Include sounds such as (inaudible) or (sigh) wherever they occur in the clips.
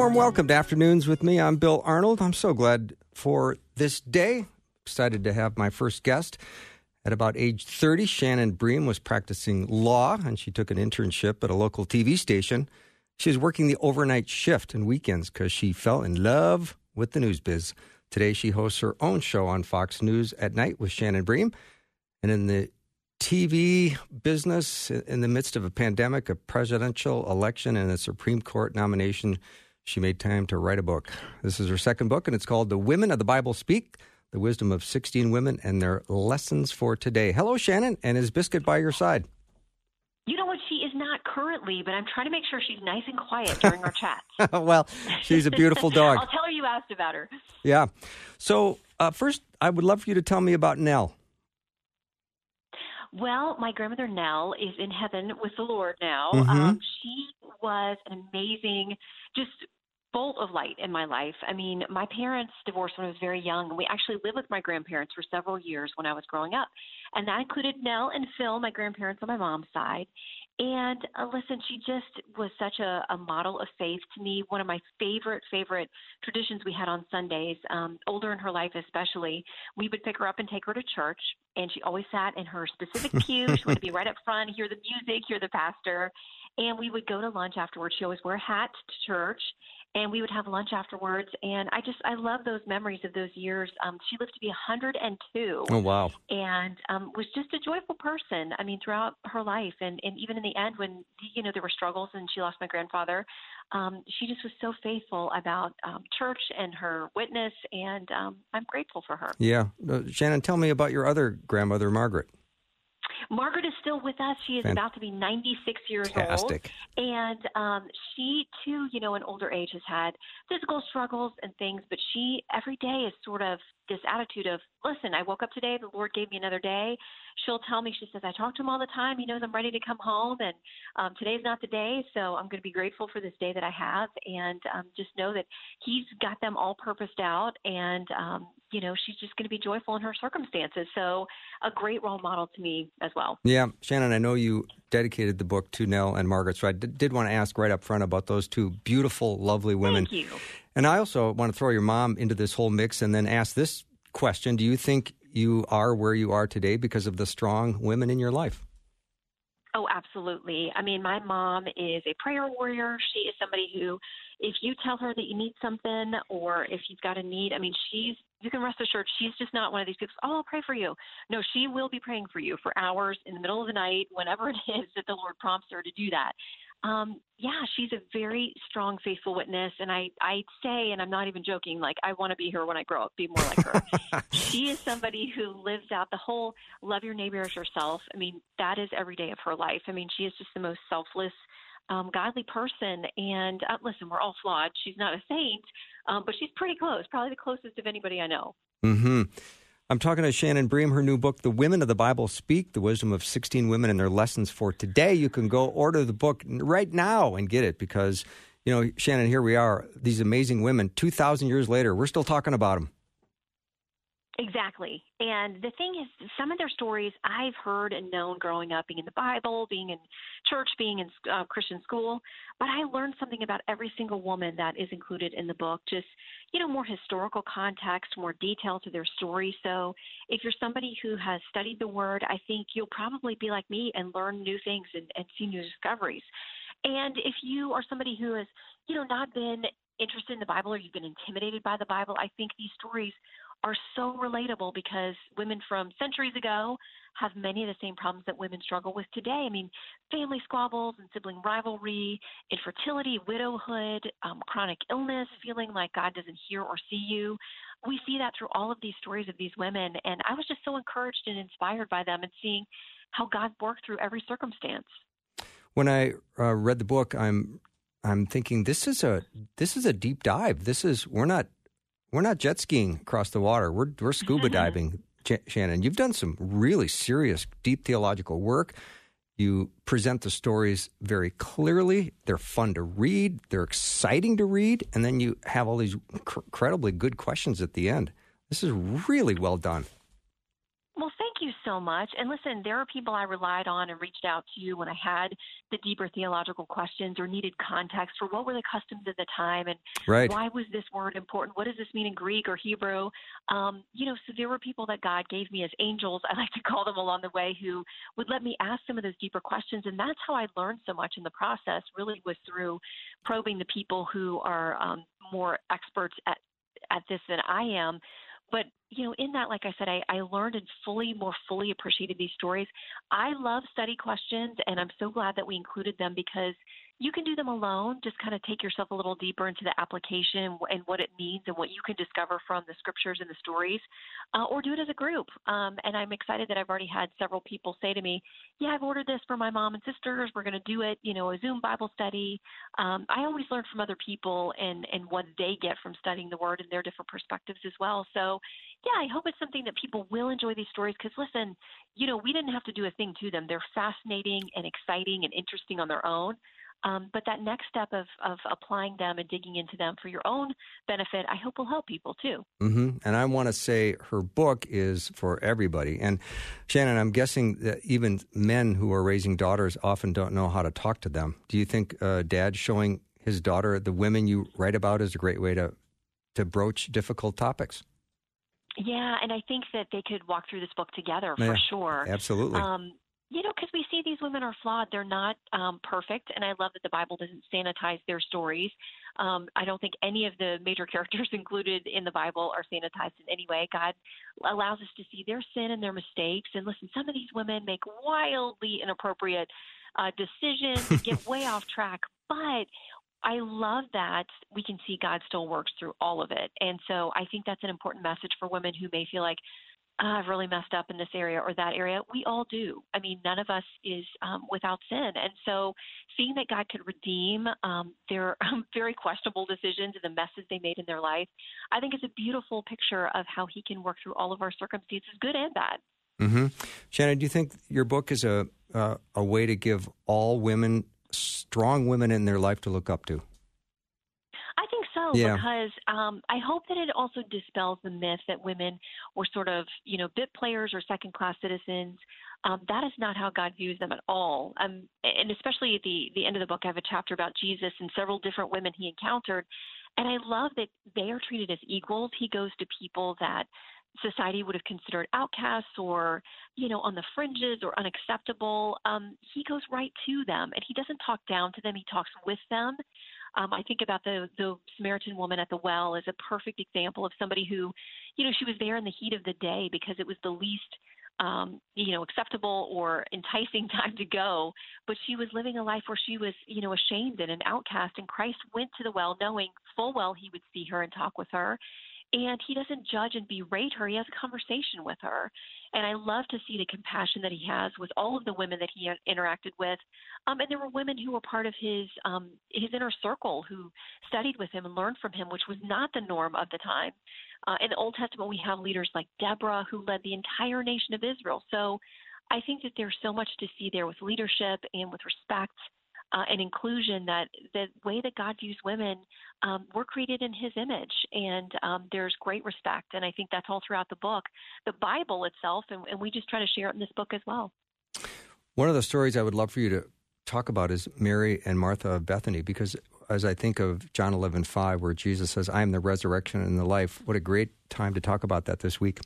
Warm welcome to Afternoons with me. I'm Bill Arnold. I'm so glad for this day. Excited to have my first guest. At about age 30, Shannon Bream was practicing law and she took an internship at a local TV station. She was working the overnight shift and weekends because she fell in love with the news biz. Today, she hosts her own show on Fox News at night with Shannon Bream. And in the TV business, in the midst of a pandemic, a presidential election, and a Supreme Court nomination, she made time to write a book. This is her second book, and it's called The Women of the Bible Speak The Wisdom of 16 Women and Their Lessons for Today. Hello, Shannon, and is Biscuit by your side? You know what? She is not currently, but I'm trying to make sure she's nice and quiet during our chats. (laughs) well, she's a beautiful dog. (laughs) I'll tell her you asked about her. Yeah. So, uh, first, I would love for you to tell me about Nell. Well, my grandmother Nell is in heaven with the Lord now. Mhm. Um, she was an amazing, just bolt of light in my life. I mean, my parents divorced when I was very young, and we actually lived with my grandparents for several years when I was growing up. And that included Nell and Phil, my grandparents on my mom's side. And uh, listen, she just was such a, a model of faith to me. One of my favorite, favorite traditions we had on Sundays, um, older in her life especially, we would pick her up and take her to church. And she always sat in her specific pew. She to be right up front, hear the music, hear the pastor. And we would go to lunch afterwards. She always wore a hat to church and we would have lunch afterwards. And I just I love those memories of those years. Um, she lived to be 102, Oh, wow. and um, was just a joyful person. I mean, throughout her life, and and even in the end, when you know there were struggles and she lost my grandfather, um, she just was so faithful about um, church and her witness, and um, I'm grateful for her. Yeah. Uh, Shannon, tell me about your other grandmother, Margaret. Margaret is still with us. She is about to be 96 years old. And um, she, too, you know, in older age has had physical struggles and things, but she every day is sort of this attitude of, listen, I woke up today, the Lord gave me another day. She'll tell me, she says, I talk to him all the time. He knows I'm ready to come home, and um, today's not the day, so I'm going to be grateful for this day that I have, and um, just know that He's got them all purposed out, and um, you know, she's just going to be joyful in her circumstances. So, a great role model to me as well. Yeah, Shannon, I know you dedicated the book to Nell and Margaret, so I did, did want to ask right up front about those two beautiful, lovely women. Thank you. And I also want to throw your mom into this whole mix and then ask this question Do you think you are where you are today because of the strong women in your life? Oh, absolutely. I mean, my mom is a prayer warrior. She is somebody who, if you tell her that you need something or if you've got a need, I mean, she's, you can rest assured, she's just not one of these people, oh, I'll pray for you. No, she will be praying for you for hours in the middle of the night, whenever (laughs) it is that the Lord prompts her to do that. Um, yeah, she's a very strong, faithful witness. And I, I say, and I'm not even joking, like, I want to be her when I grow up, be more like her. (laughs) she is somebody who lives out the whole love your neighbor as yourself. I mean, that is every day of her life. I mean, she is just the most selfless, um, godly person. And uh, listen, we're all flawed. She's not a saint, um, but she's pretty close, probably the closest of anybody I know. hmm I'm talking to Shannon Bream, her new book, The Women of the Bible Speak, The Wisdom of 16 Women and Their Lessons for Today. You can go order the book right now and get it because, you know, Shannon, here we are, these amazing women, 2,000 years later, we're still talking about them. Exactly. And the thing is, some of their stories I've heard and known growing up, being in the Bible, being in church, being in uh, Christian school. But I learned something about every single woman that is included in the book, just, you know, more historical context, more detail to their story. So if you're somebody who has studied the word, I think you'll probably be like me and learn new things and, and see new discoveries. And if you are somebody who has, you know, not been interested in the Bible or you've been intimidated by the Bible, I think these stories are so relatable because women from centuries ago have many of the same problems that women struggle with today. I mean, family squabbles and sibling rivalry, infertility, widowhood, um, chronic illness, feeling like God doesn't hear or see you. We see that through all of these stories of these women. And I was just so encouraged and inspired by them and seeing how God worked through every circumstance. when I uh, read the book, I'm I'm thinking this is a this is a deep dive. This is we're not we're not jet skiing across the water. We're we're scuba (laughs) diving. Ch- Shannon, you've done some really serious, deep theological work. You present the stories very clearly. They're fun to read. They're exciting to read, and then you have all these cr- incredibly good questions at the end. This is really well done. Well, thank you so much. And listen, there are people I relied on and reached out to when I had the deeper theological questions or needed context for what were the customs at the time and right. why was this word important? What does this mean in Greek or Hebrew? Um, you know, so there were people that God gave me as angels, (laughs) I like to call them along the way, who would let me ask some of those deeper questions. And that's how I learned so much in the process, really was through probing the people who are um, more experts at, at this than I am but you know, in that, like I said, I, I learned and fully, more fully appreciated these stories. I love study questions, and I'm so glad that we included them because you can do them alone. Just kind of take yourself a little deeper into the application and what it means and what you can discover from the scriptures and the stories, uh, or do it as a group. Um, and I'm excited that I've already had several people say to me, "Yeah, I've ordered this for my mom and sisters. We're going to do it, you know, a Zoom Bible study." Um, I always learn from other people and and what they get from studying the Word and their different perspectives as well. So, yeah, I hope it's something that people will enjoy these stories because listen, you know, we didn't have to do a thing to them. They're fascinating and exciting and interesting on their own. Um, but that next step of, of applying them and digging into them for your own benefit, I hope will help people too. Mm-hmm. And I want to say her book is for everybody. And Shannon, I'm guessing that even men who are raising daughters often don't know how to talk to them. Do you think uh, dad showing his daughter the women you write about is a great way to, to broach difficult topics? Yeah, and I think that they could walk through this book together for sure. Absolutely. Um, you know, because we see these women are flawed. They're not um, perfect. And I love that the Bible doesn't sanitize their stories. Um, I don't think any of the major (laughs) characters included in the Bible are sanitized in any way. God allows us to see their sin and their mistakes. And listen, some of these women make wildly inappropriate uh, decisions get (laughs) way off track. But I love that we can see God still works through all of it. And so I think that's an important message for women who may feel like, I've really messed up in this area or that area. We all do. I mean, none of us is um, without sin. And so seeing that God could redeem um, their um, (laughs) very questionable decisions and the messes they made in their life, I think is a beautiful picture of how He can work through all of our circumstances, good and bad. Mm-hmm. Shannon, do you think your book is a uh, a way to give all women strong women in their life to look up to? So Yeah. because um, I hope that it also dispels the myth that women were sort of you know bit players or second class citizens. Um, that is not how God views them at all. Um, and especially at the the end of the book, I have a chapter about Jesus and several different women he encountered, and I love that they are treated as equals. He goes to people that society would have considered outcasts or you know on the fringes or unacceptable um, he goes right to them and he doesn't talk down to them he talks with them um, i think about the the samaritan woman at the well as a perfect example of somebody who you know she was there in the heat of the day because it was the least um, you know, acceptable or enticing (laughs) time to go, but she was living a life where she was, you know, ashamed and an outcast. And Christ went to the well knowing full well he would see her and talk with her and he doesn't judge and berate her. He has a conversation with her. And I love to see the compassion that he has with all of the women that he interacted with. Um, and there were women who were part of his um, his inner circle who studied with him and learned from him, which was not the norm of the time. Uh, in the Old Testament, we have leaders like Deborah who led the entire nation of Israel. So I think that there's so much to see there with leadership and with respect uh, and inclusion that the way that God views women, um, we're created in His image, and um, there's great respect, and I think that's all throughout the book, the Bible itself, and, and we just try to share it in this book as well. One of the stories I would love for you to talk about is Mary and Martha of Bethany, because as I think of John 11, 5, where Jesus says, I am the resurrection and the life, what a great time to talk about that this week.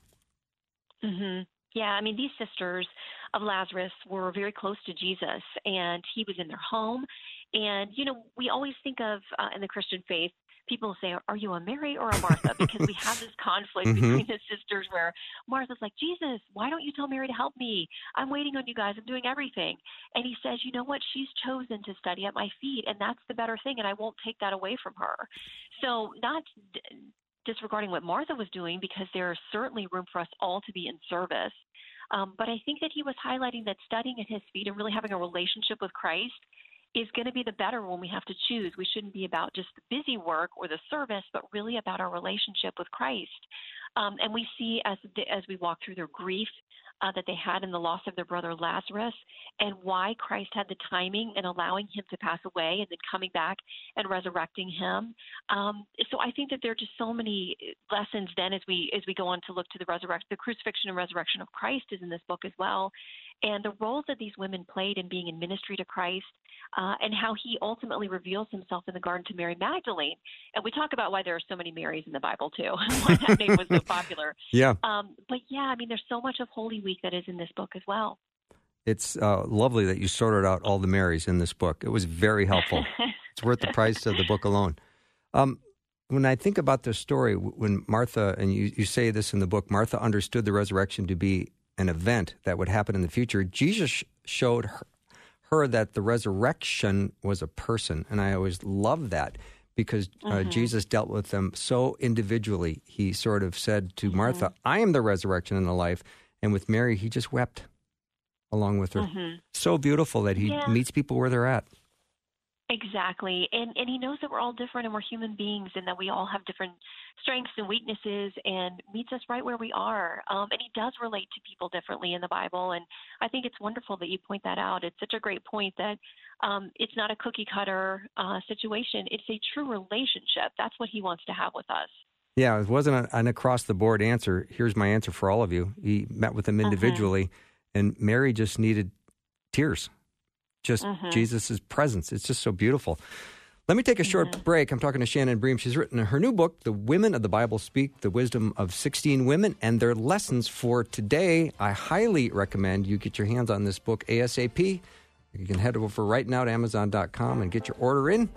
Mm-hmm. Yeah, I mean, these sisters of Lazarus were very close to Jesus, and he was in their home. And, you know, we always think of uh, in the Christian faith, people say, Are you a Mary or a Martha? Because we have this conflict (laughs) Mhm. between the sisters where Martha's like, Jesus, why don't you tell Mary to help me? I'm waiting on you guys. I'm doing everything. And he says, You know what? She's chosen to study at my feet, and that's the better thing, and I won't take that away from her. So, not disregarding what Martha was doing, because there is certainly room for us all to be in service. Um, but I think that he was highlighting that studying at his feet and really having a relationship with Christ is going to be the better when we have to choose. We shouldn't be about just the busy work or the service, but really about our relationship with Christ. Um, and we see as as we walk through their grief uh, that they had in the loss of their brother Lazarus, and why Christ had the timing in allowing him to pass away and then coming back and resurrecting him. Um, so I think that there are just so many lessons then as we as we go on to look to the resurrection, the crucifixion and resurrection of Christ is in this book as well, and the roles that these women played in being in ministry to Christ, uh, and how he ultimately reveals himself in the garden to Mary Magdalene. And we talk about why there are so many Marys in the Bible too, (laughs) why that name was so (laughs) popular. Yeah. Um, but yeah, I mean, there's so much of Holy Week that is in this book as well. It's uh, lovely that you sorted out all the Marys in this book. It was very helpful. (laughs) it's worth the price of the book alone. Um, when I think about the story, when Martha, and you, you say this in the book, Martha understood the resurrection to be an event that would happen in the future. Jesus showed her, her that the resurrection was a person. And I always love that because uh, mm-hmm. Jesus dealt with them so individually. He sort of said to mm-hmm. Martha, I am the resurrection and the life. And with Mary, he just wept along with her. Mm-hmm. So beautiful that he yeah. meets people where they're at. Exactly. And and he knows that we're all different and we're human beings and that we all have different strengths and weaknesses and meets us right where we are. Um, and he does relate to people differently in the Bible. And I think it's wonderful that you point that out. It's such a great point that um, it's not a cookie cutter uh, situation, it's a true relationship. That's what he wants to have with us. Yeah, it wasn't an across the board answer. Here's my answer for all of you. He met with them uh-huh. individually, uh-huh. and Mary just needed tears just mm-hmm. Jesus' presence. It's just so beautiful. Let me take a short mm-hmm. break. I'm talking to Shannon Bream. She's written her new book, The Women of the Bible Speak The Wisdom of 16 Women and Their Lessons for Today. I highly recommend you get your hands on this book ASAP. You can head over right now to Amazon.com and get your order in.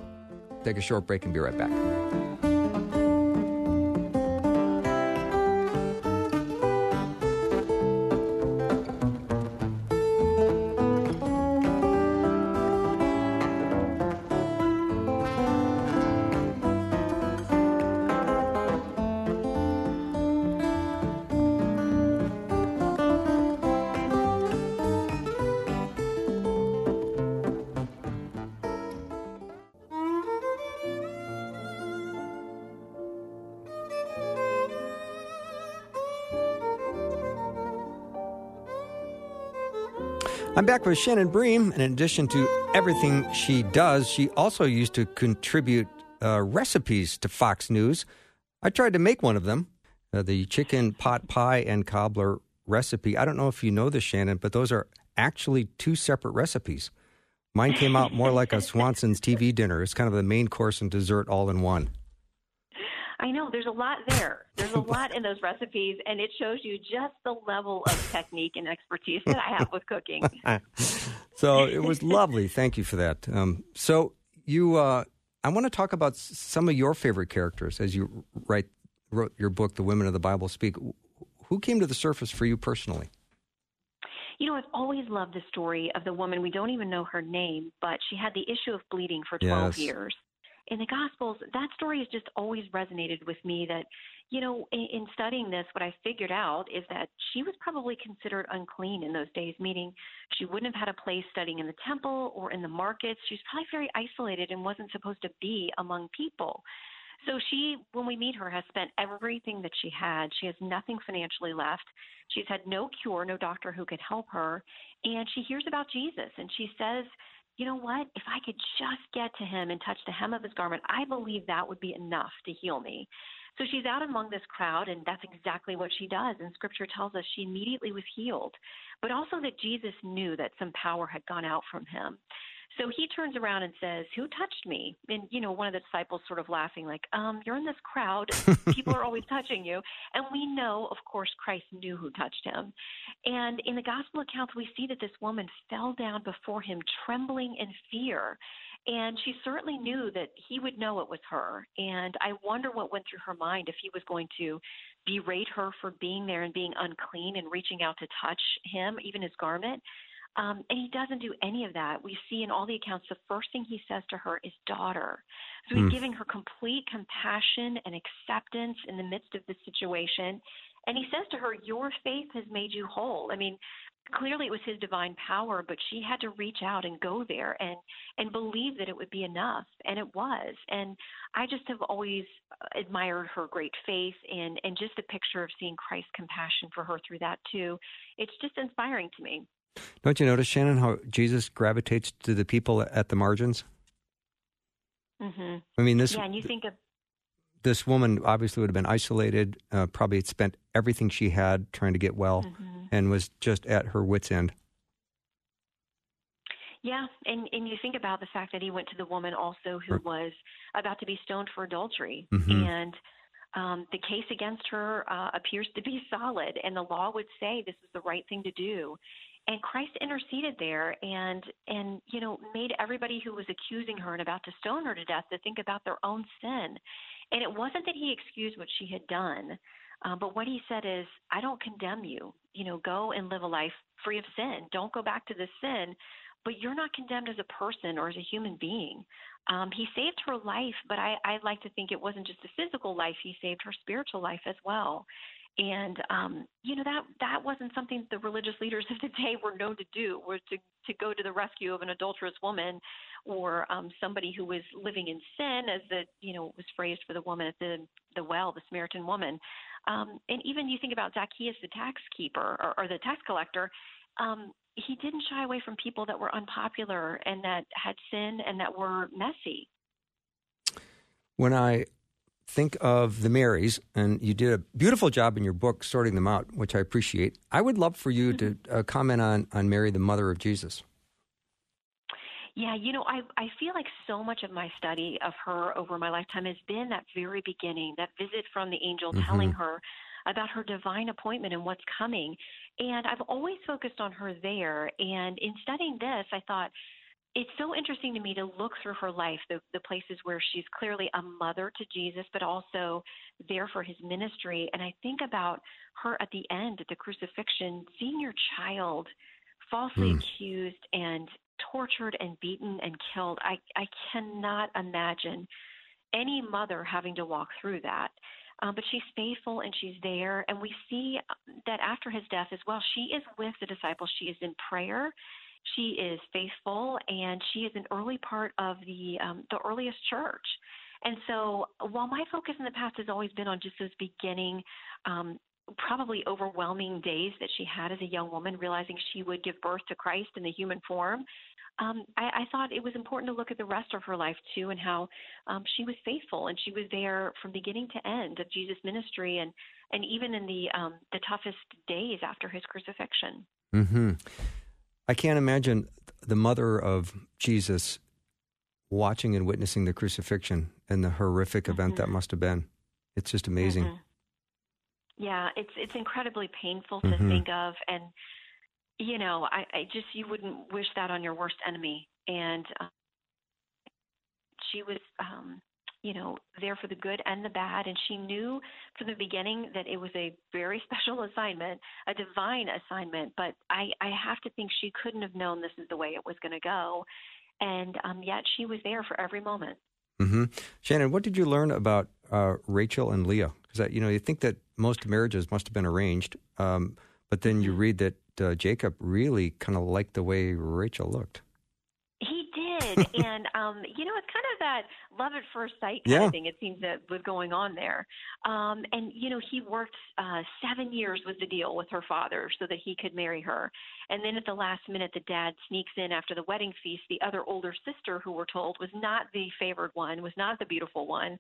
Take a short break and be right back. I'm back with Shannon Bream. and In addition to everything she does, she also used to contribute uh, recipes to Fox News. I tried to make one of them, uh, the chicken pot pie and cobbler recipe. I don't know if you know this, Shannon, but those are actually two separate recipes. Mine came out more like a (laughs) Swanson's TV dinner. It's kind of the main course and dessert all in one. I know there's a lot there. There's a (laughs) lot in those recipes, and it shows you just the level of technique and expertise that I have with cooking. (laughs) so it was lovely. Thank you for that. Um, so you, uh, I want to talk about some of your favorite characters as you write wrote your book, "The Women of the Bible Speak." Who came to the surface for you personally? You know, I've always loved the story of the woman. We don't even know her name, but she had the issue of bleeding for 12 yes. years in the Gospels, that story has just always resonated with me. That, you know, in, in studying this, what I figured out is that she was probably considered unclean in those days, meaning she wouldn't have had a place studying in the temple or in the markets. She was probably very isolated and wasn't supposed to be among people. So she, when we meet her, has spent everything that she had. She has nothing financially left. She's had no cure, no doctor who could help her. And she hears about Jesus and she says, you know what? If I could just get to him and touch the hem of his garment, I believe that would be enough to heal me. So she's out among this crowd, and that's exactly what she does. And scripture tells us she immediately was healed, but also that Jesus knew that some power had gone out from him. So he turns around and says, Who touched me? And, you know, one of the disciples sort of laughing, like, um, You're in this crowd. People are always touching you. And we know, of course, Christ knew who touched him. And in the gospel accounts, we see that this woman fell down before him, trembling in fear. And she certainly knew that he would know it was her. And I wonder what went through her mind if he was going to berate her for being there and being unclean and reaching out to touch him, even his garment. Um, and he doesn't do any of that. We see in all the accounts, the first thing he says to her is daughter. So he's mm. giving her complete compassion and acceptance in the midst of the situation. And he says to her, Your faith has made you whole. I mean, clearly it was his divine power but she had to reach out and go there and and believe that it would be enough and it was and i just have always admired her great faith and and just the picture of seeing christ's compassion for her through that too it's just inspiring to me don't you notice shannon how jesus gravitates to the people at the margins mm-hmm. i mean this yeah and you think of this woman obviously would have been isolated, uh, probably had spent everything she had trying to get well, mm-hmm. and was just at her wits' end. Yeah, and and you think about the fact that he went to the woman also who was about to be stoned for adultery, mm-hmm. and um, the case against her uh, appears to be (laughs) solid, and the law would say this is the right thing to do. And Christ interceded there, and and you know made everybody who was accusing her and about to stone her to death to think about their own sin, and it wasn't that he excused what she had done, uh, but what he said is, I don't condemn you. You know, go and live a life free of sin. Don't go back to the sin, but you're not condemned as a person or as a human being. Um, he saved her life, but I, I like to think it wasn't just a physical life. He saved her spiritual life as well. And um, you know that that wasn't something the religious leaders of the day were known to do, was to to go to the rescue of an adulterous woman or um, somebody who was living in sin, as the you know was phrased for the woman at the the well, the Samaritan woman. Um, and even you think about Zacchaeus, the tax keeper or, or the tax collector. Um, he didn't shy away from people that were unpopular and that had sin and that were messy. When I think of the Marys, and you did a beautiful job in your book sorting them out, which I appreciate. I would love for you mm-hmm. to uh, comment on on Mary, the mother of Jesus. Yeah, you know, I I feel like so much of my study of her over my lifetime has been that very beginning, that visit from the angel mm-hmm. telling her about her divine appointment and what's coming. And I've always focused on her there. And in studying this, I thought it's so interesting to me to look through her life, the, the places where she's clearly a mother to Jesus, but also there for his ministry. And I think about her at the end, at the crucifixion, seeing your child falsely mm. accused and tortured and beaten and killed. I, I cannot imagine any mother having to walk through that. Um, but she's faithful and she's there. And we see that after his death as well, she is with the disciples. She is in prayer she is faithful, and she is an early part of the um, the earliest church. And so, while my focus in the past has always been on just those beginning, um, probably overwhelming days that she had as a young woman, realizing she would give birth to Christ in the human form, um, I, I thought it was important to look at the rest of her life too, and how um, she was faithful and she was there from beginning to end of Jesus' ministry, and and even in the um, the toughest days after his crucifixion. Mm-hmm. I can't imagine the mother of Jesus watching and witnessing the crucifixion and the horrific mm-hmm. event that mm-hmm. must have been. It's just amazing. Mm-hmm. Yeah, it's it's incredibly painful to mm-hmm. think of, and you know, I, I just you wouldn't wish that on your worst enemy. And uh, she was um, you know, there for the good and the bad. And she knew from the beginning that it was a very (laughs) special assignment, a divine assignment. But I, I have to think she couldn't have known this is the way it was going to go. And um, yet she was there for every moment. Mm-hmm. Shannon, what did you learn about uh, Rachel and Leah? Because you know you think that most marriages must have been arranged, um, but then you mm-hmm. read that uh, Jacob really kind of liked the way Rachel looked did, (laughs) and um, you know, it's kind of that love at first sight kind yeah. of thing. It seems that was going on there. Um, and you know, he worked uh, seven years was the deal with her father so that he could marry her. And then at the last minute, the dad sneaks in after the wedding feast. The other older sister, who we're told was not the favored one, was not the beautiful one.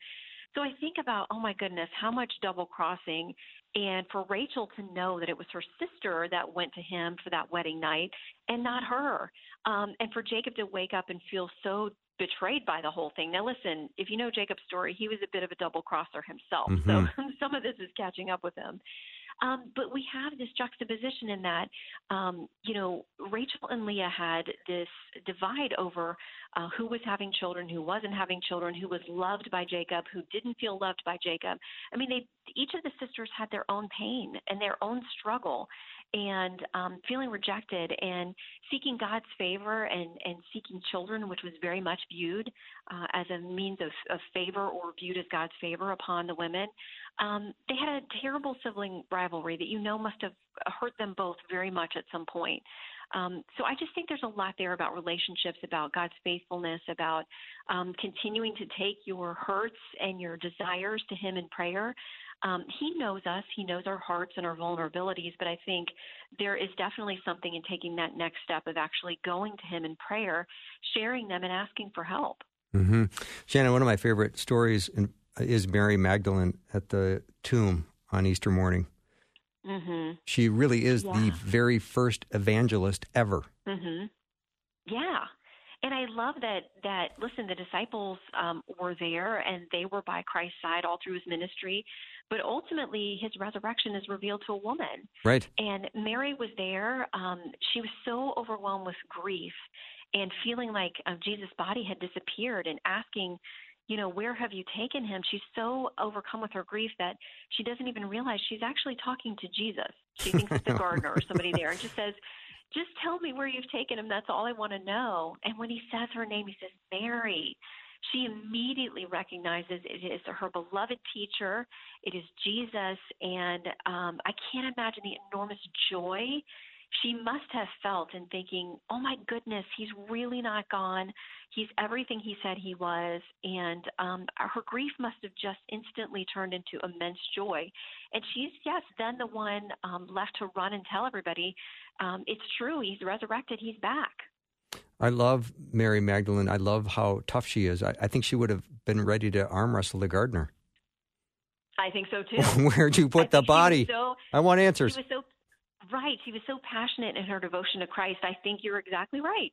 So I think about, oh my goodness, how much double crossing. And for Rachel to know that it was her sister that went to him for that wedding night and not her. Um, and for Jacob to wake up and feel so betrayed by the whole thing. Now, listen, if you know Jacob's story, he was a bit of a double crosser himself. Mm-hmm. So (laughs) some of this is catching up with him. Um, but we have this juxtaposition in that, um, you know, Rachel and Leah had this divide over uh, who was having children, who wasn't having children, who was loved by Jacob, who didn't feel loved by Jacob. I mean, they each of the sisters had their own pain and their own struggle. And um, feeling rejected and seeking God's favor and, and seeking children, which was very much viewed uh, as a means of, of favor or viewed as God's favor upon the women. Um, they had a terrible sibling rivalry that you know must have hurt them both very much at some point. Um, so I just think there's a lot there about relationships, about God's faithfulness, about um, continuing to take your hurts and your desires to Him in prayer. Um, he knows us, He knows our hearts and our vulnerabilities, but I think there is definitely something in taking that next step of actually going to Him in prayer, sharing them, and asking for help. Mm-hmm. Shannon, one of my favorite stories in, is Mary Magdalene at the tomb on Easter morning. Mm-hmm. She really is yeah. the very first evangelist ever. Mm-hmm. Yeah. And I love that. That listen, the disciples um, were there, and they were by Christ's side all through his ministry. But ultimately, his resurrection is revealed to a woman. Right. And Mary was there. Um, she was so overwhelmed with grief and feeling like uh, Jesus' body had disappeared, and asking, you know, where have you taken him? She's so overcome with her grief that she doesn't even realize she's actually talking to Jesus. She thinks it's the (laughs) gardener or somebody there, and just says, just tell me where you've taken him. That's all I want to know. And when he says her name, he says, Mary. She immediately recognizes it is her beloved teacher. It is Jesus. And um, I can't imagine the enormous joy she must have felt in thinking, oh my goodness, he's really not gone. He's everything he said he was. And um, her grief must have just instantly turned into immense joy. And she's, yes, then the one um, left to run and tell everybody, um, it's true, he's resurrected, he's back. I love Mary Magdalene. I love how tough she is. I, I think she would have been ready to arm wrestle the gardener. I think so too. (laughs) Where'd you put the body? So, I want answers. She was so Right. She was so passionate in her devotion to Christ. I think you're exactly right.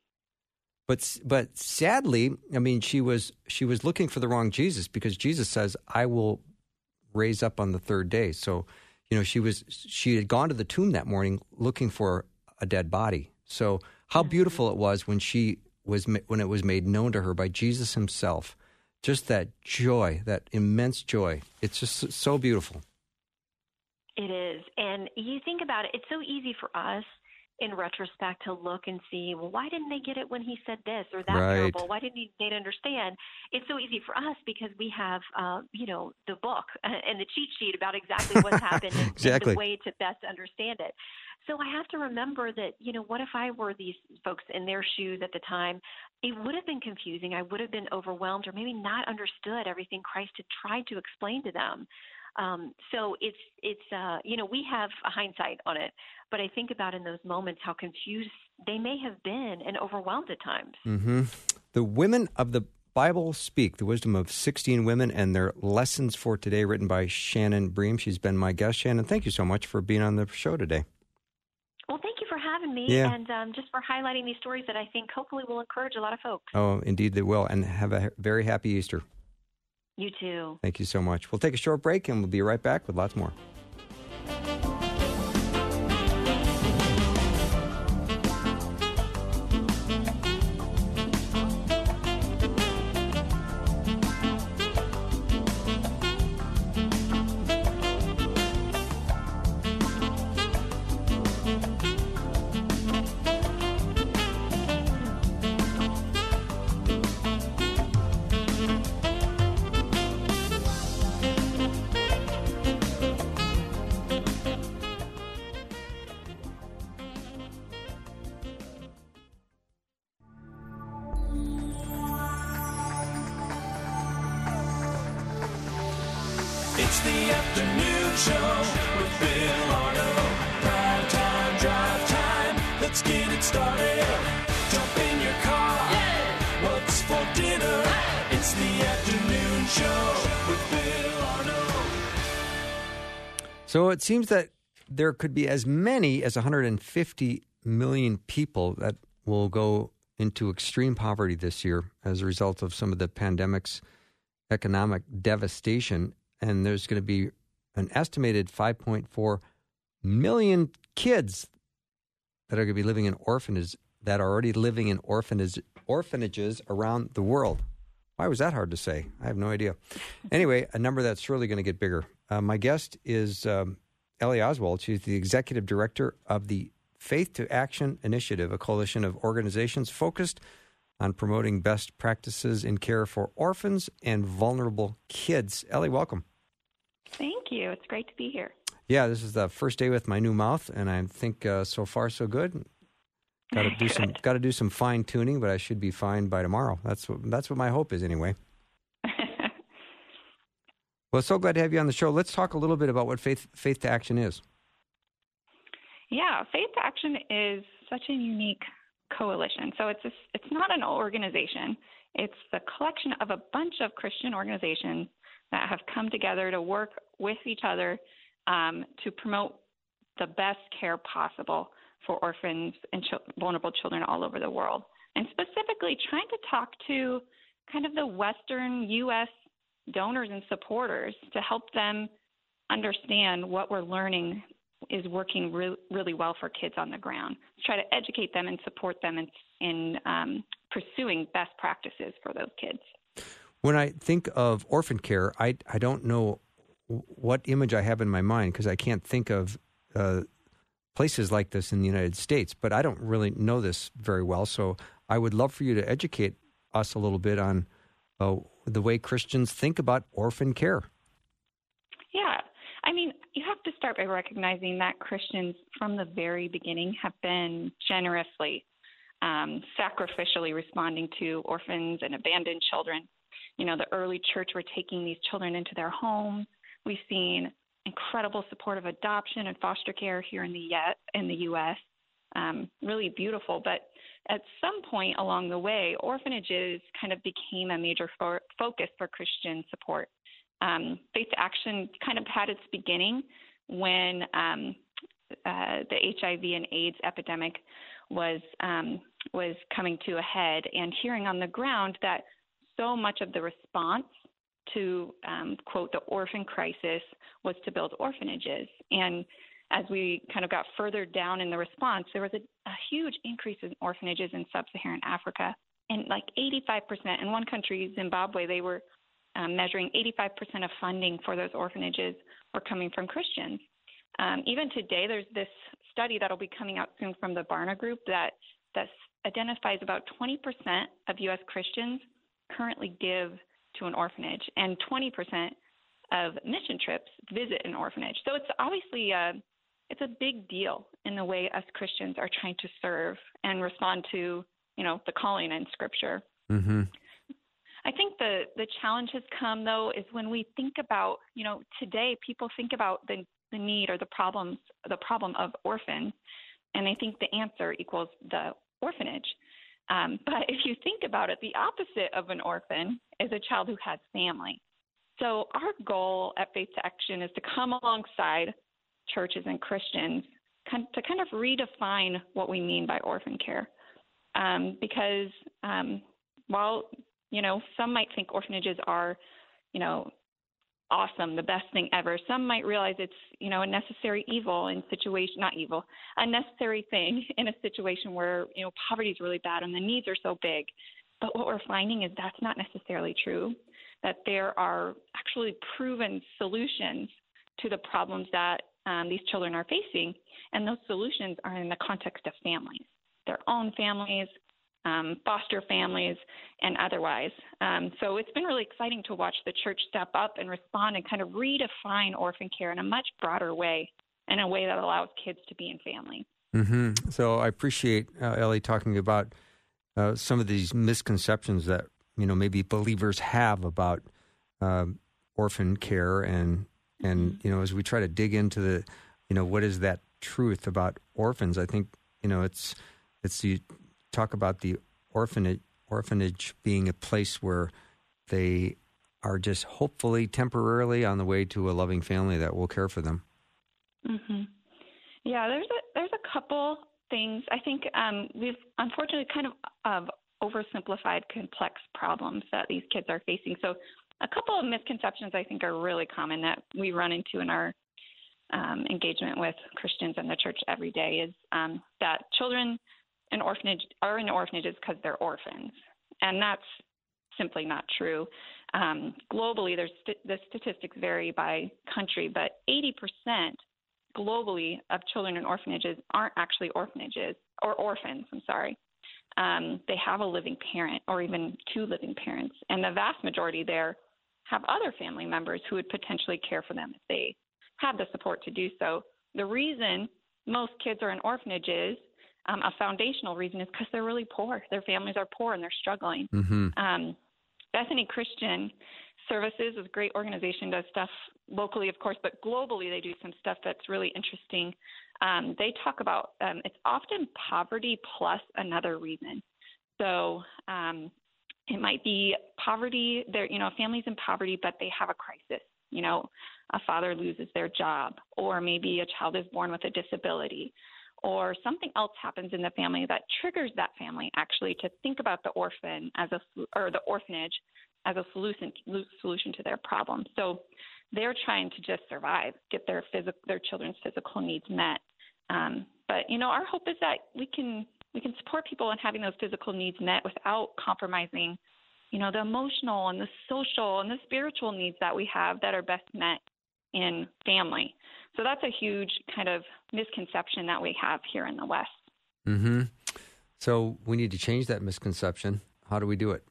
But but sadly, I mean, she was she was looking for the wrong Jesus because Jesus says, "I will raise up on the third day." So, you know, she was she had gone to the tomb that morning looking for a dead body. So, how beautiful it was when she was when it was made known to her by Jesus Himself. Just that joy, that immense joy. It's just so beautiful. It is. And you think about it, it's so easy for us in retrospect to look and see, well, why didn't they get it when he said this or that right. parable? Why didn't they understand? It's so easy for us because we have, uh, you know, the book (laughs) and the cheat sheet about exactly what's happened exactly. (laughs) and the way to best understand it. So I have to remember that, you know, what if I were these folks in their shoes at the time? It would have been confusing. I would have been overwhelmed or maybe not understood everything Christ had tried to explain to them. Um, so it's it's uh, you know we have a hindsight on it, but I think about in those moments how confused they may have been and overwhelmed at times. Mm-hmm. The women of the Bible speak the wisdom of 16 women and their lessons for today, written by Shannon Bream. She's been my guest. Shannon, thank you so much for being on the show today. Well, thank you for having me yeah. and um, just for highlighting these stories that I think hopefully will encourage a lot of folks. Oh, indeed they will. And have a very happy Easter. You too. Thank you so much. We'll take a short break and we'll be right back with lots more. So it seems that there could be as many as 150 million people that will go into extreme poverty this year as a result of some of the pandemic's economic devastation. And there's going to be an estimated 5.4 million kids that are going to be living in orphanages that are already living in orphanages, orphanages around the world. Why was that hard to say? I have no idea. Anyway, a number that's surely going to get bigger. Uh, my guest is um, Elli Oswald. She's the executive director of the Faith to Action Initiative, a coalition of organizations focused on promoting best practices in care for orphans and vulnerable kids. Ellie, welcome. Thank you. It's great to be here. Yeah, this is the first day with my new mouth, and I think uh, so far so good. Got to do some (laughs) got to do some fine tuning, but I should be fine by tomorrow. That's what that's what my hope is anyway. Well, so glad to have you on the show. Let's talk a little bit about what faith faith to action is. Yeah, faith to action is such a unique coalition. So it's a, it's not an organization. It's the collection of a bunch of Christian organizations that have come together to work with each other um, to promote the best care possible for orphans and ch- vulnerable children all over the world. And specifically, trying to talk to kind of the Western U.S. donors and supporters to help them understand what we're learning is working re- really well for kids on the ground. Try to educate them and support them in, in um, pursuing best practices for those kids. When I think of orphan care, I I don't know what image I have in my mind because I can't think of uh, places like this in the United States. But I don't really know this very well, so I would love for you to educate us a little bit on uh, the way Christians think about orphan care. Yeah, I mean, you have to start by recognizing that Christians from the very beginning have been generously, um, sacrificially responding to orphans and abandoned children. You know, the early church were taking these children into their homes. We've seen incredible support of adoption and foster care here in the in the U.S. Um, really beautiful, but at some point along the way, orphanages kind of became a major fo- focus for Christian support. Um, Faith Action kind of had its beginning when um, uh, the HIV and AIDS epidemic was um, was coming to a head, and hearing on the ground that so much of the response to um, quote the orphan crisis was to build orphanages and as we kind of got further down in the response, there was a, a huge increase in orphanages in sub-Saharan Africa, and like 85%. In one country, Zimbabwe, they were um, measuring 85% of funding for those orphanages were coming from Christians. Um, even today, there's this study that'll be coming out soon from the Barna Group that that identifies about 20% of U.S. Christians currently give to an orphanage, and 20% of mission trips visit an orphanage. So it's obviously a, it's a big deal in the way us Christians are trying to serve and respond to, you know, the calling in Scripture. Mm-hmm. I think the the challenge has come though is when we think about, you know, today people think about the the need or the problems the problem of orphans, and they think the answer equals the orphanage. Um, (laughs) but if you think about it, the opposite of an orphan is a child who has family. So our goal at Faith to Action is to come alongside churches and Christians to kind of redefine what we mean by orphan care. Um, because um, while you know some might think orphanages are, you know, awesome, the best thing ever. Some might realize it's, you know, a necessary evil in situation, not evil, a necessary thing (laughs) in a situation where, you know, poverty is really bad and the needs are so big. But what we're finding is that's not necessarily true, that there are actually proven solutions to the problems that um, these children are facing. And those solutions are in the context of families, their own families, um, foster families, and otherwise. Um, so it's been really exciting to watch the church step up and respond and kind of redefine orphan care in a much broader way, in a way that allows kids to be in family. Mm-hmm. So I appreciate uh, Elli talking about uh, some of these misconceptions that you know maybe believers have about uh, orphan care and and mm-hmm. you know as we try to dig into the you know what is that truth about orphans i think you know it's it's the talk about the orphanage orphanage being a place where they are just hopefully temporarily on the way to a loving family that will care for them. Mm-hmm. Yeah, there's a there's a couple things. I think um, we've unfortunately kind of of oversimplified complex problems that these kids are facing. So, a couple of misconceptions I think are really common that we run into in our um, engagement with Christians and the church every day is um, that children in orphanage are in orphanages because they're orphans, and that's simply not true. Um, globally, there's st- the statistics vary by country, but 80% globally of children in orphanages aren't actually orphanages or orphans. I'm sorry. Um, they have a living parent or even two living parents, and the vast majority there have other family members who would potentially care for them if they had the support to do so. The reason most kids are in orphanages, um, a foundational reason, is because they're really poor. Their families are poor and they're struggling. Mm-hmm. Um, Bethany Christian Services is a great organization, does stuff locally, of course, but globally they do some stuff that's really interesting. Um, they talk about um, it's often poverty plus another reason. So um, it might be poverty. There, you know, families in poverty, but they have a crisis. You know, a father loses their job, or maybe a child is born with a disability, or something else happens in the family that triggers that family actually to think about the orphan as a or the orphanage as a solution solution to their problem. So they're trying to just survive, get their physical their children's physical needs met. Um, but you know, our hope is that we can we can support people in having those physical needs met without compromising, you know, the emotional and the social and the spiritual needs that we have that are best met in family. So that's a huge kind of misconception that we have here in the West. Mm-hmm. So we need to change that misconception. How do we do it?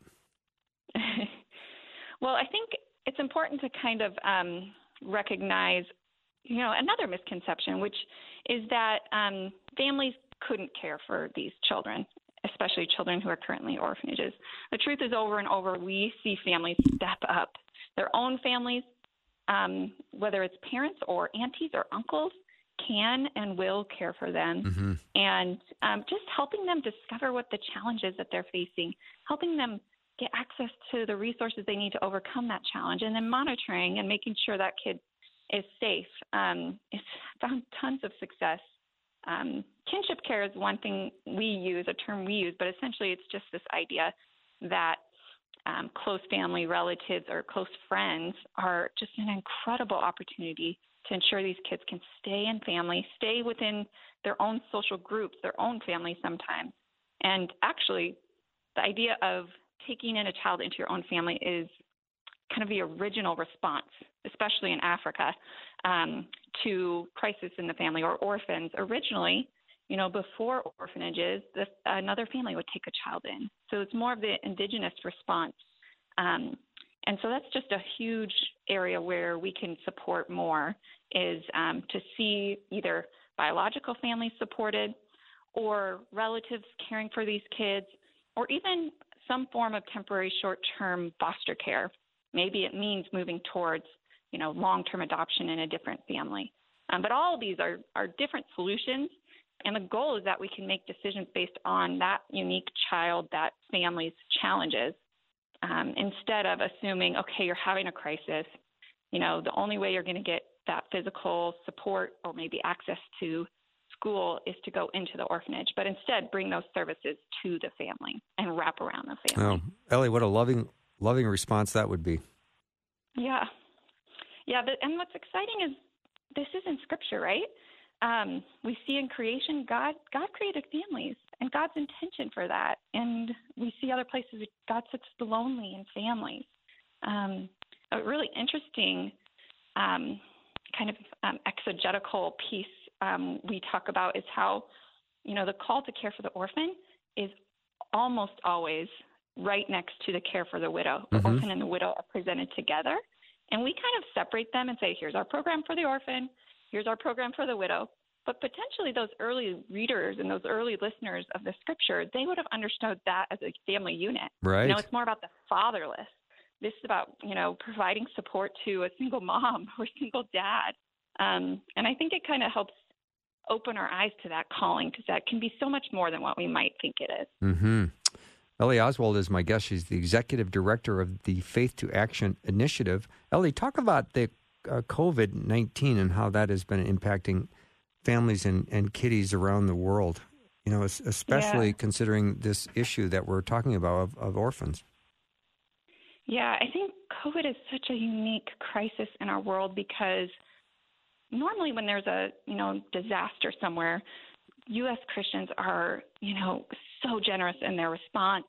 (laughs) well, I think it's important to kind of um, recognize, you know, another misconception, which is that um, families couldn't care for these children, especially children who are currently orphanages. The truth is, over and over, we see families step up. Their own families, um, whether it's parents or aunties or uncles, can and will care for them. Mm-hmm. And um, just helping them discover what the challenges that they're facing, helping them get access to the resources they need to overcome that challenge, and then monitoring and making sure that kid is safe. Um, it's found tons of success. Um, kinship care is one thing we use, a term we use, but essentially it's just this idea that um, close family relatives or close friends are just an incredible opportunity to ensure these kids can stay in family, stay within their own social groups, their own family sometimes. And actually, the idea of taking in a child into your own family is kind of the original response, especially in Africa, um, to crisis in the family or orphans. Originally, you know, before orphanages, another family would take a child in. So it's more of the indigenous response. Um, and so that's just a huge area where we can support more is um, to see either biological families supported or relatives caring for these kids or even some form of temporary short-term foster care. Maybe it means moving towards, you know, long-term adoption in a different family. Um, but all of these are, are different solutions and the goal is that we can make decisions based on that unique child, that family's challenges, um, instead of assuming, okay, you're having a crisis. You know, the only way you're going to get that physical support or maybe access to school is to go into the orphanage, but instead bring those services to the family and wrap around the family. Oh, Elli, what a loving, loving response that would be. Yeah, yeah. But, and what's exciting is this is in Scripture, right? um, we see in creation God God created families and God's intention for that, and we see other places God sets the lonely in families. Um, a really interesting um, kind of um, exegetical piece um, we talk about is how you know the call to care for the orphan is almost always right next to the care for the widow. The mm-hmm. orphan and the widow are presented together, and we kind of separate them and say, here's our program for the orphan here's our program for the widow. But potentially, those early readers and those early listeners of the scripture, they would have understood that as a family unit. Right. You know, it's more about the fatherless. This is about you know providing support to a single mom (laughs) or single dad, um, and I think it kind of helps open our eyes to that calling because that can be so much more than what we might think it is. Mm-hmm. Elli Oswald is my guest. She's the executive director of the Faith to Action Initiative. Elli, talk about the uh, COVID 19 and how that has been impacting families and, and kiddies around the world, you know, especially yeah. considering this issue that we're talking about of, of orphans. Yeah, I think COVID is such a unique crisis in our world because normally when there's a, you know, disaster somewhere, US Christians are, you know, so generous in their response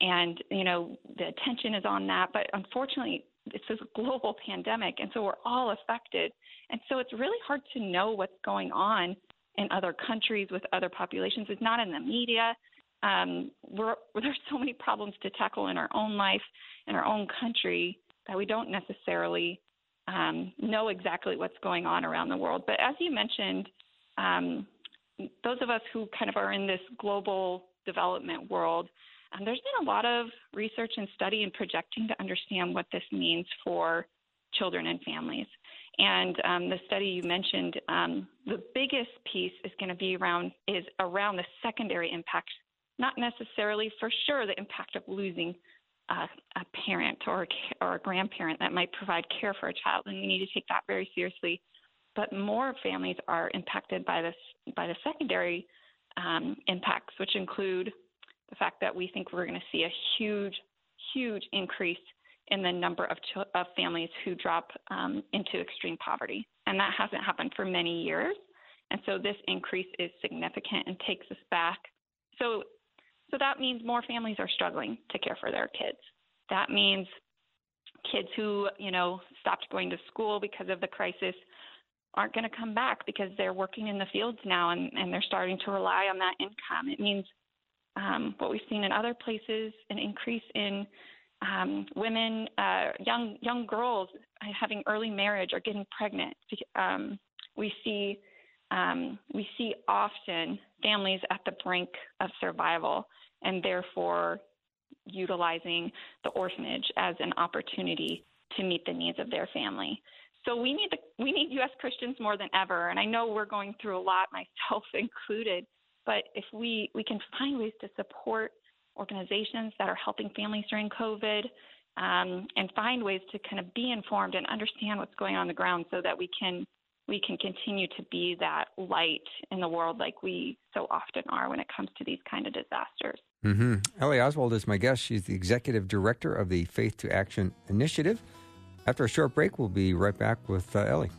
and, you know, the attention is on that, but unfortunately it's this global (laughs) pandemic, and so we're all affected. And so it's really hard to know what's going on in other countries with other populations. It's not in the media. Um, we're, (laughs) there's so many problems to tackle in our own life, in our own country, that we don't necessarily um, know exactly what's going on around the world. But as you mentioned, um, those of us who kind of are in this global development world, um, there's been a lot of research and study and projecting to understand what this means for children and families. And um, the study you mentioned, um, the biggest piece is going to be around is around the secondary impact, not necessarily for sure the impact of losing uh, a parent or or a grandparent that might provide care for a child, and we need to take that very seriously. But more families are impacted by this by the secondary um, impacts, which include the fact that we think we're going to see a huge, huge increase in the number of, ch- of families who drop um, into extreme poverty. And that hasn't happened for many years. And so this increase is significant and takes us back. So, so that means more families are struggling to care for their kids. That means kids who, you know, stopped going to school because of the crisis aren't going to come back because they're working in the fields now and, and they're starting to rely on that income. It means um, what we've seen in other places, an increase in um, women, uh, young young girls having early marriage or getting pregnant. Um, we see um, we see often families at the brink of survival, and therefore utilizing the orphanage as an opportunity to meet the needs of their family. So we need the, we need U.S. Christians more than ever, and I know we're going through a lot, (laughs) myself included. But if we, we can find ways to support organizations that are helping families during COVID um, and find ways to kind of be informed and understand what's going on, on the ground so that we can we can continue to be that light in the world like we so often are when it comes to these kind of disasters. Mm-hmm. Elli Oswald is my guest. She's the executive director of the Faith to Action Initiative. After a short break, we'll be right back with uh, Elli.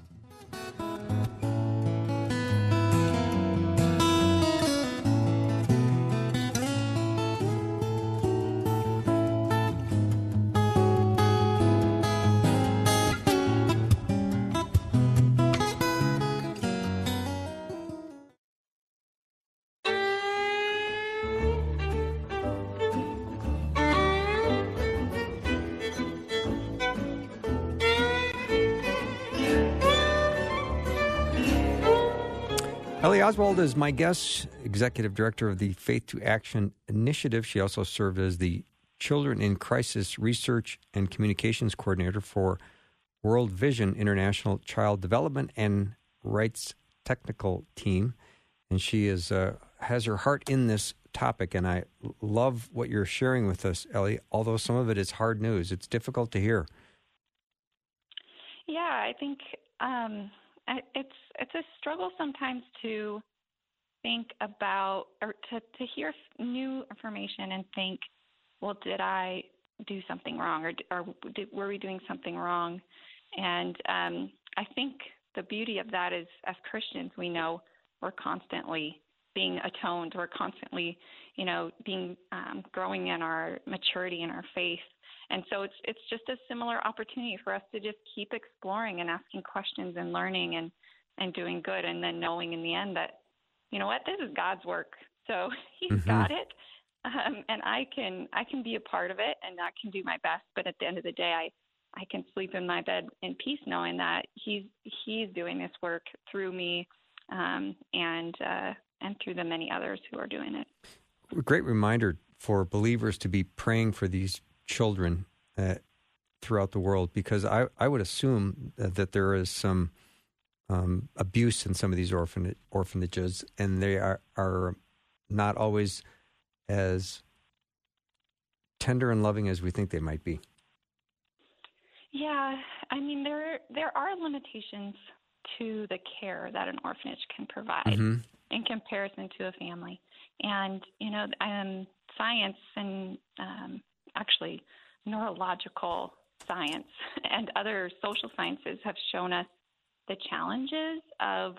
Elli Oswald is my guest, executive director of the Faith to Action Initiative. She also served as the Children in Crisis Research and Communications Coordinator for World Vision International Child Development and Rights Technical Team. And she is uh, has her heart in this topic. And I love what you're sharing with us, Elli, although some of it is hard news. It's difficult to hear. Yeah, I think um, it's it's a struggle sometimes to think about or to to hear new information and think, well, did I do something wrong, or or did, were we doing something wrong? And um, I think the beauty of that is, as Christians, we know we're constantly being atoned. We're constantly, you know, being um, growing in our maturity in our faith. And so it's it's just a similar opportunity for us to just keep exploring and asking questions and learning and and doing good and then knowing in the end that you know what this is God's work. So (laughs) he's mm-hmm. got it. Um, and I can I can be a part of it and I can do my best, but at the end of the day I I can sleep in my bed in peace knowing that he's he's doing this work through me um, and uh, and through the many others who are doing it. Great reminder for believers to be praying for these children uh, throughout the world because I, I would assume that there is some um, abuse in some of these orphan, orphanages and they are, are not always as tender and loving as we think they might be. Yeah, I mean there there are limitations to the care that an orphanage can provide mm-hmm. in comparison to a family, and you know, um, science and um, actually neurological science (laughs) and other social sciences have shown us the challenges of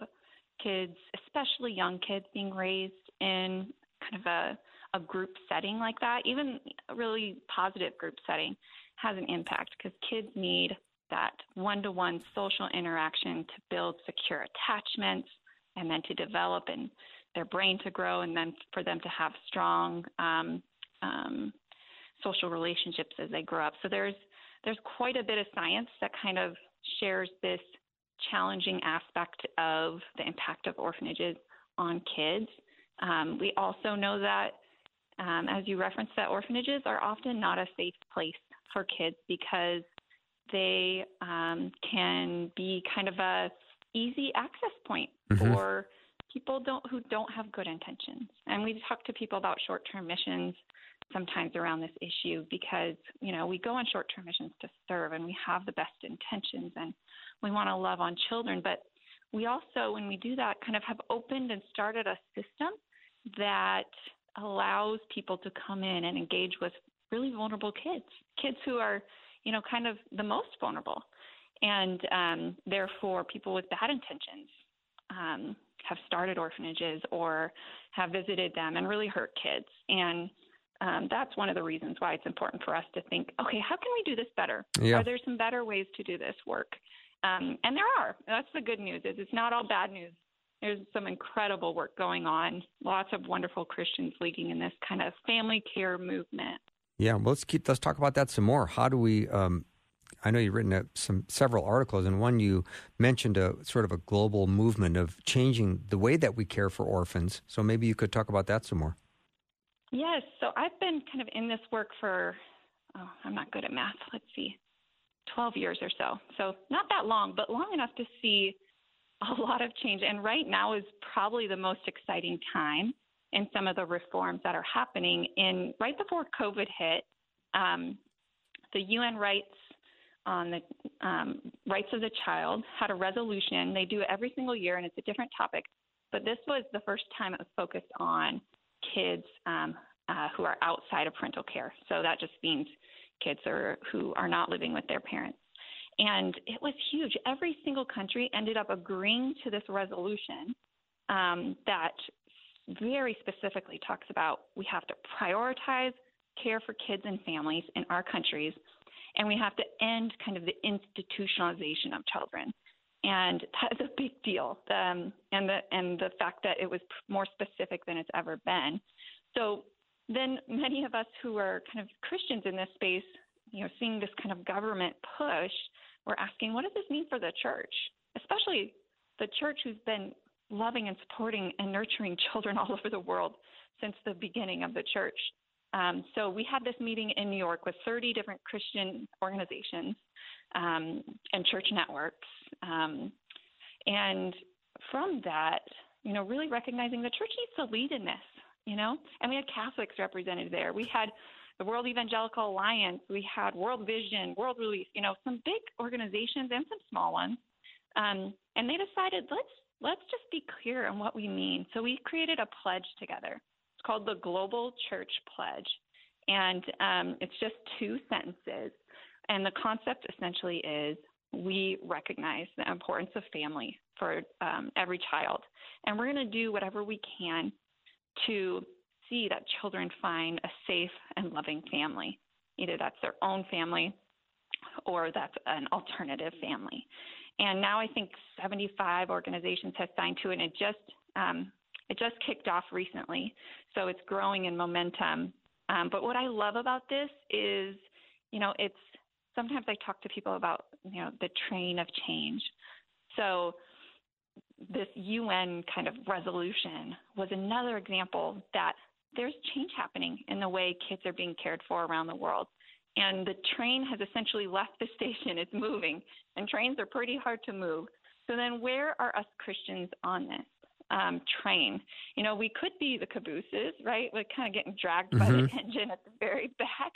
kids, especially young kids, being raised in kind of a, a group setting like that, even a really positive group setting, has an impact because kids need that one to one social interaction to build secure attachments and then to develop and their brain to grow and then for them to have strong um, um, social relationships as they grow up. So there's there's quite a bit of science that kind of shares this challenging aspect of the impact of orphanages on kids. Um, we also know that, um, as you referenced, that orphanages are often not a safe place for kids because they um, can be kind of a easy access point mm-hmm. for people don't who don't have good intentions. And we talk to people about short-term missions sometimes around this issue because you know we go on short-term missions to serve and we have the best intentions and we want to love on children, but we also when we do that kind of have opened and started a system that allows people to come in and engage with really vulnerable kids, kids who are you know kind of the most vulnerable, and um, therefore people with bad intentions. Um, have started orphanages or have visited them and really hurt kids. And um, that's one of the reasons why it's important for us to think, okay, how can we do this better? Yeah. Are there some better ways to do this work? Um, and there are. That's the good news. Is it's not all bad news. There's some incredible work going on. Lots of wonderful Christians leading in this kind of family care movement. Yeah, well, let's keep let's talk about that some more. How do we um, I know you've written a, some several articles, and one you mentioned a sort of a global movement of changing the way that we care for orphans. So maybe you could talk about that some more. Yes. So I've been kind of in this work for oh, I'm not good at math. Let's see, 12 years or so. So not that long, but long enough to see a (laughs) lot of change. And right now is probably the most exciting time in some of the reforms that are happening. In right before COVID hit, um, the UN writes on the um, rights of the child had a resolution. They do it every single year, and it's a different topic. But this was the first time it was focused on kids um, uh, who are outside of parental care. So that just means kids are, who are not living with their parents. And it was huge. Every single country ended up agreeing to this resolution um, that very specifically talks about we have to prioritize care for kids and families in our countries and we have to end kind of the institutionalization of children. And that is a big deal. Um, and the and the fact that it was more specific than it's ever been. So then many of us who are kind of Christians in this space, you know, seeing this kind of government push, we're asking, what does this mean for the church, especially the church who's been loving and supporting and nurturing children (laughs) all over the world since the beginning of the church. Um, so we had this meeting in New York with 30 different Christian organizations um, and church networks. Um, and from that, you know, really recognizing the church needs to lead in this, you know, and we had Catholics represented there. We had the World Evangelical Alliance, we had World Vision, World Relief, you know, some big organizations and some small ones. Um, and they decided let's let's just be clear on what we mean. So we created a pledge together. It's called the Global Church Pledge. And um, it's just two sentences. And the concept essentially is we recognize the importance of family for um, every child. And we're going to do whatever we can to see that children find a safe and loving family. Either that's their own family or that's an alternative family. And now I think 75 organizations have signed to it, and it just um, it just kicked off recently, so it's growing in momentum. Um, but what I love about this is, you know, it's sometimes I talk to people about, you know, the train of change. So this UN kind of resolution was another example that there's change happening in the way kids are being cared for around the world. And the train has essentially left the (laughs) station, it's moving, and trains are pretty hard to move. So then, where are us Christians on this? Um, train. You know, we could be the cabooses, right? We're kind of getting dragged mm-hmm. by the mm-hmm. (laughs) engine at the very back.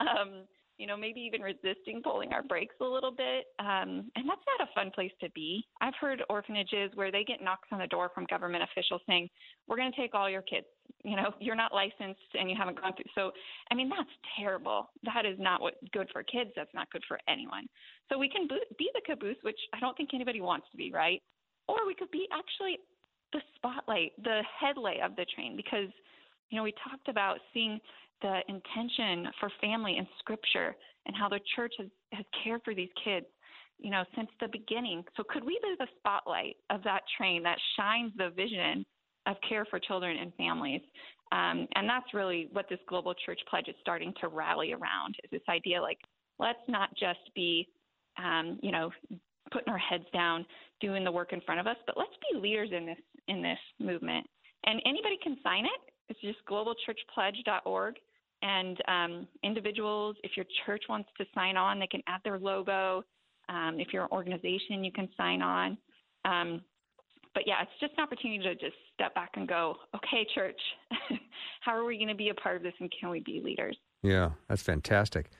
Um, you know, maybe even resisting pulling our brakes a little bit. Um, and that's not a fun place to be. I've heard orphanages where they get knocks on the door from government officials saying, We're going to take all your kids. You know, (laughs) you're not licensed and you haven't gone through. So, I mean, that's terrible. That is not what good for kids. That's not good for anyone. So we can be the caboose, which I don't think anybody wants to be, right? Or we could be actually the spotlight, the headlight of the train, because You know, we talked about seeing the intention for family in Scripture and how the church has, has cared for these kids, you know, since the beginning. So, could we be the spotlight of that train that shines the vision of care for children and families? Um, and that's really what this global church pledge is starting to rally around is this idea like, let's not just be, um, you know, putting our heads down, doing the work in front of us, but let's be leaders in this in this movement. And anybody can sign it. It's just globalchurchpledge.org. And um, individuals, if your church wants to sign on, they can add their logo. Um, if you're an organization, you can sign on. Um, but yeah, it's just an opportunity to just step back and go, okay, church, (laughs) how are we going to be a part of this and can we be leaders? Yeah, that's fantastic.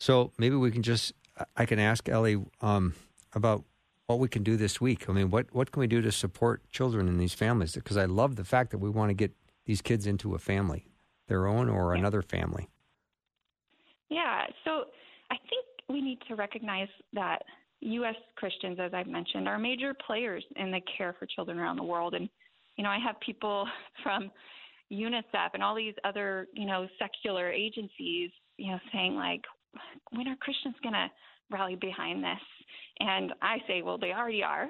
So maybe we can just, I can ask Elli um, about what we can do this week. I mean, what, what can we do to support children in these families? Because I love the fact that we want to get these kids into a family, their own or another family. Yeah, so I think we need to recognize that U.S. Christians, as I've mentioned, are major players in the care for children around the world. And, you know, I have people (laughs) from UNICEF and all these other, you know, secular agencies, you know, saying, like, when are Christians going to rally behind this? And I say, well, they already are.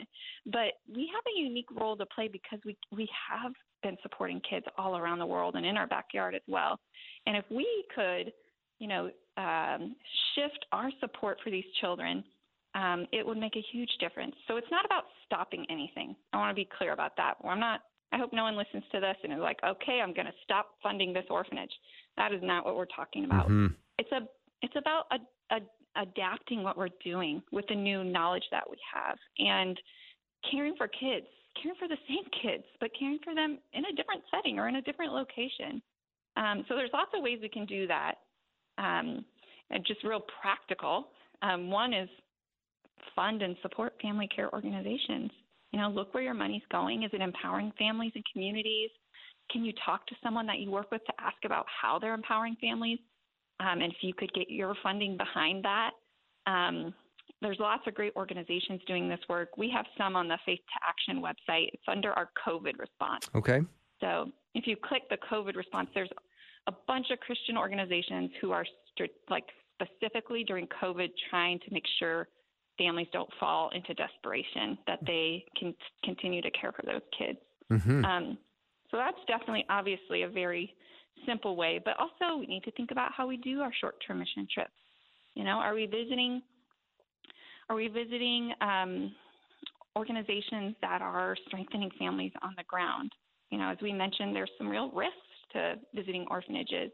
(laughs) but we have a unique role to play because we, we have been supporting kids all around the world and in our backyard as well. And if we could, you know, um, shift our support for these children, um, it would make a huge difference. So it's not about stopping anything. I want to be clear about that. I'm not. I hope no one listens to this and is like, okay, I'm going to stop funding this orphanage. That is not what we're talking about. Mm-hmm. It's a. It's about a, adapting what we're doing with the new knowledge that we have and caring for kids caring for the same kids, but caring for them in a different setting or in a different location. Um, so there's lots of ways we can do that, um, and just real practical. Um, one is fund and support family care organizations. You know, look where your money's going. Is it empowering families and communities? Can you talk to someone that you work with to ask about how they're empowering families? Um, and if you could get your funding behind that, um, there's lots of great organizations doing this work. We have some on the Faith to Action website. It's under our COVID response. Okay. So if you click the COVID response, there's a bunch of Christian organizations who are st- like specifically during COVID trying to make sure families don't fall into desperation, that they can continue to care for those kids. Mm-hmm. Um, so that's definitely, obviously, a very simple way. But also, we need to think about how we do our short-term mission trips. You know, are we visiting are we visiting um, organizations that are strengthening families on the ground? You know, as we mentioned, there's some real risks to visiting orphanages,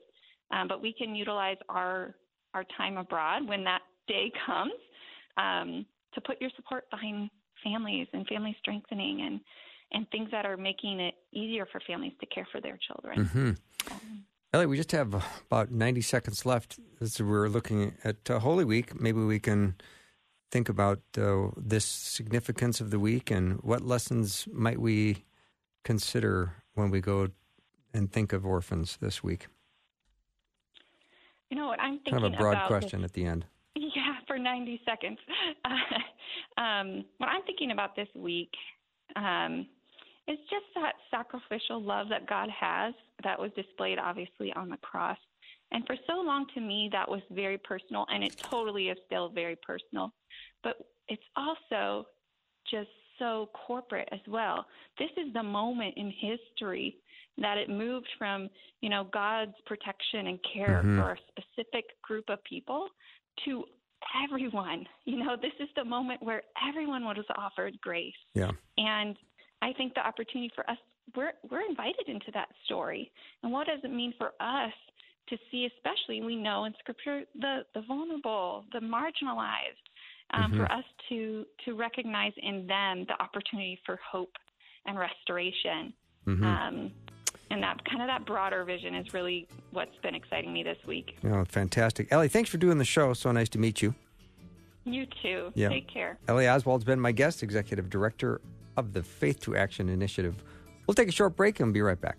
um, but we can utilize our our time abroad when that day (laughs) comes um, to put your support behind families and family strengthening and and things that are making it easier for families to care for their children. Mm-hmm. Um, Elli, we just have about 90 seconds left as we're looking at uh, Holy Week. Maybe we can think about uh, this significance of the week and what lessons might we consider when we go and think of orphans this week? You know what I'm thinking Kind of a broad question this, at the end. Yeah, for 90 seconds. (laughs) um, what I'm thinking about this week um, is just that sacrificial love that God has that was displayed obviously on the cross. And for so long to me, that was very personal, and it totally is still very personal but it's also just so corporate as well. This is the moment in history that it moved from, you know, God's protection and care mm-hmm. for a specific group of people to everyone. You know, this is the moment where everyone was offered grace. Yeah. And I think the opportunity for us we're we're invited into that story. And what does it mean for us to see especially we know in scripture the the vulnerable, the marginalized, um, mm-hmm. for us to to recognize in them the opportunity for hope and restoration. Mm-hmm. Um, and that kind of that broader vision is really what's been exciting me this week. Oh, fantastic, Elli! Thanks for doing the show. So nice to meet you. You too. Yeah. Take care. Elli Oswald's been my guest, executive director of the Faith to Action Initiative. We'll take a short break and be right back.